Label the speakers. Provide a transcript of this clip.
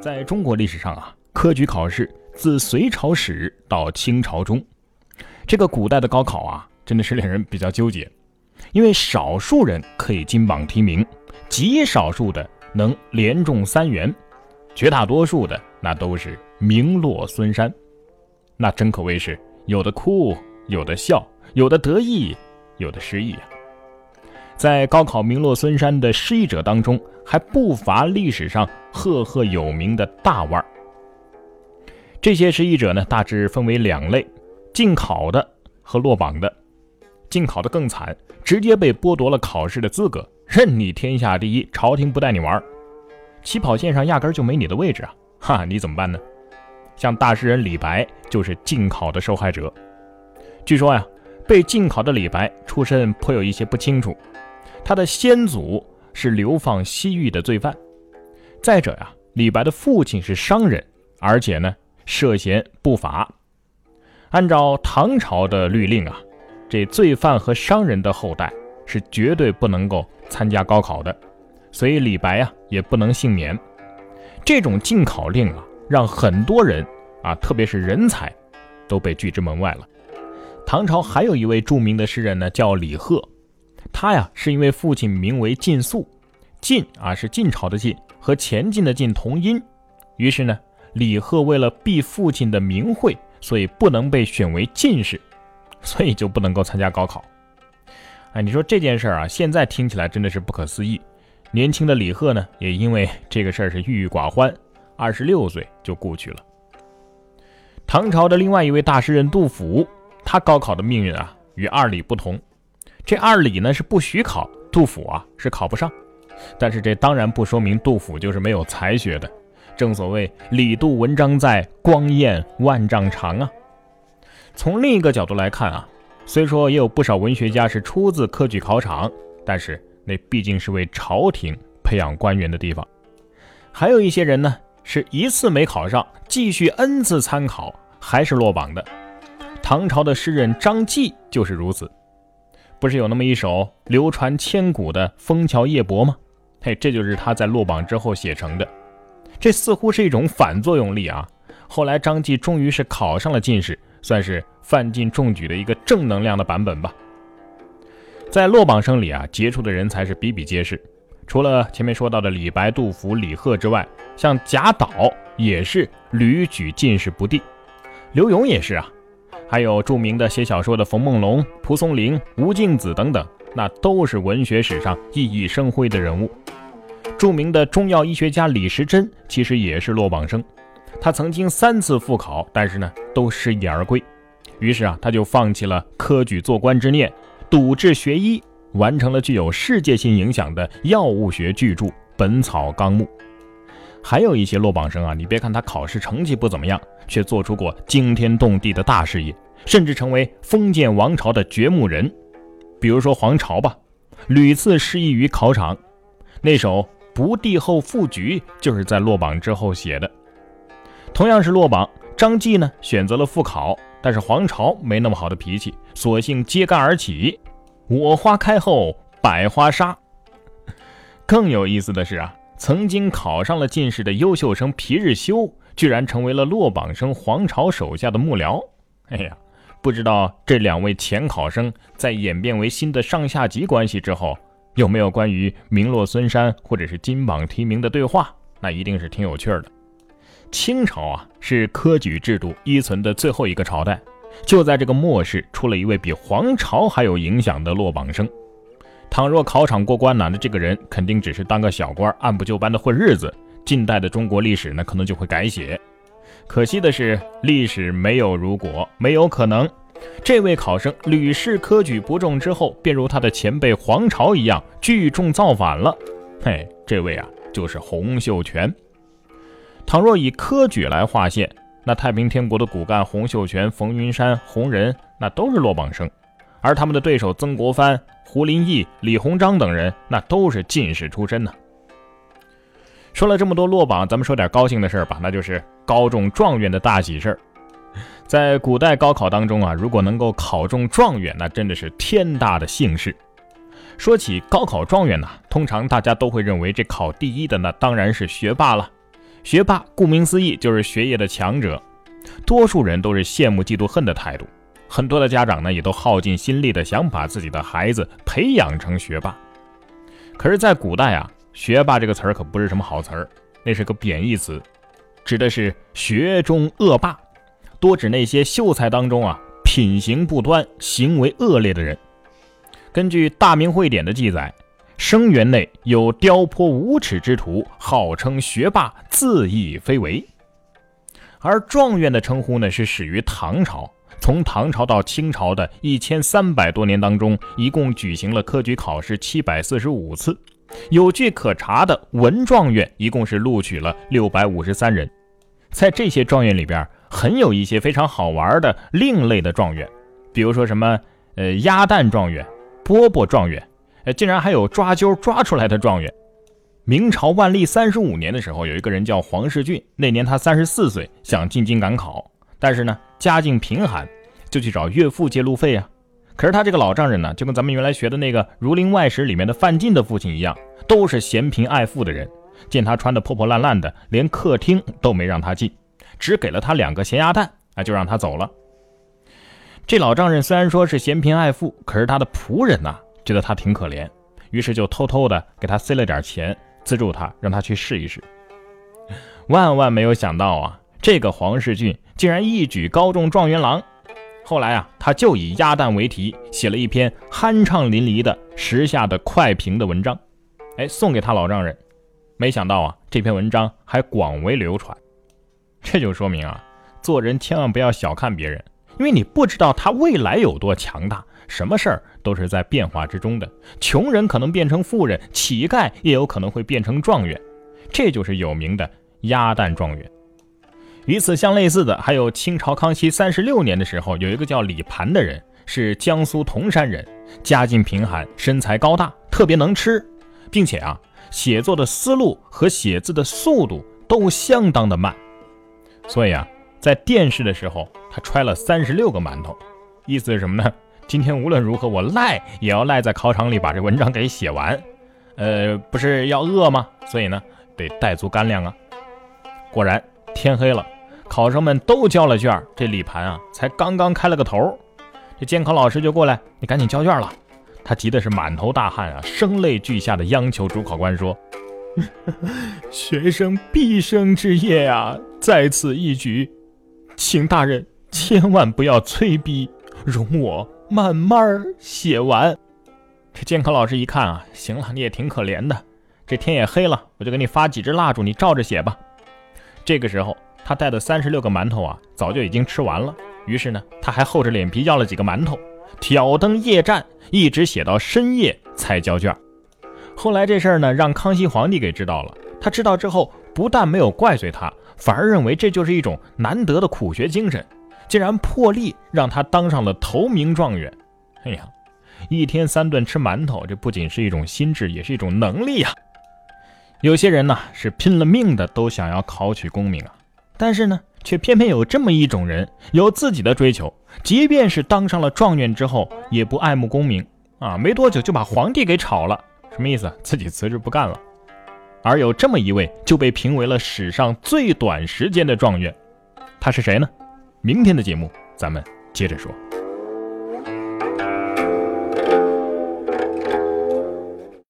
Speaker 1: 在中国历史上啊，科举考试自隋朝始到清朝中，这个古代的高考啊，真的是令人比较纠结，因为少数人可以金榜题名，极少数的能连中三元，绝大多数的那都是名落孙山，那真可谓是有的哭，有的笑，有的得意，有的失意啊。在高考名落孙山的失意者当中，还不乏历史上赫赫有名的大腕儿。这些失意者呢，大致分为两类：进考的和落榜的。进考的更惨，直接被剥夺了考试的资格，任你天下第一，朝廷不带你玩儿，起跑线上压根儿就没你的位置啊！哈，你怎么办呢？像大诗人李白就是进考的受害者。据说呀，被进考的李白出身颇有一些不清楚。他的先祖是流放西域的罪犯。再者呀，李白的父亲是商人，而且呢涉嫌不法。按照唐朝的律令啊，这罪犯和商人的后代是绝对不能够参加高考的，所以李白啊也不能幸免。这种禁考令啊，让很多人啊，特别是人才，都被拒之门外了。唐朝还有一位著名的诗人呢，叫李贺。他呀，是因为父亲名为晋肃，晋啊是晋朝的晋，和前进的进同音。于是呢，李贺为了避父亲的名讳，所以不能被选为进士，所以就不能够参加高考。哎，你说这件事儿啊，现在听起来真的是不可思议。年轻的李贺呢，也因为这个事儿是郁郁寡欢，二十六岁就故去了。唐朝的另外一位大诗人杜甫，他高考的命运啊，与二李不同。这二李呢是不许考，杜甫啊是考不上，但是这当然不说明杜甫就是没有才学的。正所谓李杜文章在，光焰万丈长啊。从另一个角度来看啊，虽说也有不少文学家是出自科举考场，但是那毕竟是为朝廷培养官员的地方。还有一些人呢是一次没考上，继续 n 次参考还是落榜的。唐朝的诗人张继就是如此。不是有那么一首流传千古的《枫桥夜泊》吗？嘿，这就是他在落榜之后写成的。这似乎是一种反作用力啊。后来张继终于是考上了进士，算是范进中举的一个正能量的版本吧。在落榜生里啊，杰出的人才是比比皆是。除了前面说到的李白、杜甫、李贺之外，像贾岛也是屡举进士不第，刘永也是啊。还有著名的写小说的冯梦龙、蒲松龄、吴敬梓等等，那都是文学史上熠熠生辉的人物。著名的中药医学家李时珍其实也是落榜生，他曾经三次复考，但是呢都失意而归。于是啊，他就放弃了科举做官之念，笃志学医，完成了具有世界性影响的药物学巨著《本草纲目》。还有一些落榜生啊，你别看他考试成绩不怎么样，却做出过惊天动地的大事业，甚至成为封建王朝的掘墓人。比如说黄巢吧，屡次失意于考场，那首《不第后赋菊》就是在落榜之后写的。同样是落榜，张继呢选择了复考，但是黄巢没那么好的脾气，索性揭竿而起，我花开后百花杀。更有意思的是啊。曾经考上了进士的优秀生皮日休，居然成为了落榜生黄巢手下的幕僚。哎呀，不知道这两位前考生在演变为新的上下级关系之后，有没有关于名落孙山或者是金榜题名的对话？那一定是挺有趣的。清朝啊，是科举制度依存的最后一个朝代，就在这个末世，出了一位比黄巢还有影响的落榜生。倘若考场过关呢，那这个人肯定只是当个小官，按部就班的混日子。近代的中国历史呢，可能就会改写。可惜的是，历史没有如果，没有可能。这位考生屡试科举不中之后，便如他的前辈黄巢一样聚众造反了。嘿，这位啊，就是洪秀全。倘若以科举来划线，那太平天国的骨干洪秀全、冯云山、洪仁，那都是落榜生。而他们的对手曾国藩、胡林翼、李鸿章等人，那都是进士出身呢。说了这么多落榜，咱们说点高兴的事儿吧，那就是高中状元的大喜事儿。在古代高考当中啊，如果能够考中状元，那真的是天大的幸事。说起高考状元呢，通常大家都会认为这考第一的那当然是学霸了。学霸顾名思义就是学业的强者，多数人都是羡慕嫉妒恨的态度。很多的家长呢也都耗尽心力的想把自己的孩子培养成学霸。可是，在古代啊，学霸这个词儿可不是什么好词儿，那是个贬义词，指的是学中恶霸，多指那些秀才当中啊品行不端、行为恶劣的人。根据《大明会典》的记载，生源内有刁颇无耻之徒，号称学霸，自缢非为。而状元的称呼呢，是始于唐朝。从唐朝到清朝的一千三百多年当中，一共举行了科举考试七百四十五次，有据可查的文状元一共是录取了六百五十三人。在这些状元里边，很有一些非常好玩的另类的状元，比如说什么呃鸭蛋状元。饽饽状元，呃，竟然还有抓阄抓出来的状元。明朝万历三十五年的时候，有一个人叫黄世俊，那年他三十四岁，想进京赶考，但是呢，家境贫寒，就去找岳父借路费啊。可是他这个老丈人呢，就跟咱们原来学的那个《儒林外史》里面的范进的父亲一样，都是嫌贫爱富的人。见他穿的破破烂烂的，连客厅都没让他进，只给了他两个咸鸭蛋，啊，就让他走了。这老丈人虽然说是嫌贫爱富，可是他的仆人呐觉得他挺可怜，于是就偷偷的给他塞了点钱，资助他，让他去试一试。万万没有想到啊，这个黄世俊竟然一举高中状元郎。后来啊，他就以鸭蛋为题，写了一篇酣畅淋漓的时下的快评的文章，哎，送给他老丈人。没想到啊，这篇文章还广为流传。这就说明啊，做人千万不要小看别人。因为你不知道他未来有多强大，什么事儿都是在变化之中的。穷人可能变成富人，乞丐也有可能会变成状元，这就是有名的鸭蛋状元。与此相类似的，还有清朝康熙三十六年的时候，有一个叫李盘的人，是江苏铜山人，家境贫寒，身材高大，特别能吃，并且啊，写作的思路和写字的速度都相当的慢，所以啊。在殿试的时候，他揣了三十六个馒头，意思是什么呢？今天无论如何，我赖也要赖在考场里把这文章给写完。呃，不是要饿吗？所以呢，得带足干粮啊。果然天黑了，考生们都交了卷，这李盘啊才刚刚开了个头，这监考老师就过来，你赶紧交卷了。他急的是满头大汗啊，声泪俱下的央求主考官说：“ 学生毕生之业啊，在此一举。”请大人千万不要催逼，容我慢慢写完。这监考老师一看啊，行了，你也挺可怜的。这天也黑了，我就给你发几支蜡烛，你照着写吧。这个时候，他带的三十六个馒头啊，早就已经吃完了。于是呢，他还厚着脸皮要了几个馒头，挑灯夜战，一直写到深夜才交卷。后来这事儿呢，让康熙皇帝给知道了。他知道之后，不但没有怪罪他。反而认为这就是一种难得的苦学精神，竟然破例让他当上了头名状元。哎呀，一天三顿吃馒头，这不仅是一种心智，也是一种能力呀。有些人呢是拼了命的都想要考取功名啊，但是呢，却偏偏有这么一种人，有自己的追求，即便是当上了状元之后，也不爱慕功名啊，没多久就把皇帝给炒了。什么意思？自己辞职不干了。而有这么一位，就被评为了史上最短时间的状元，他是谁呢？明天的节目咱们接着说。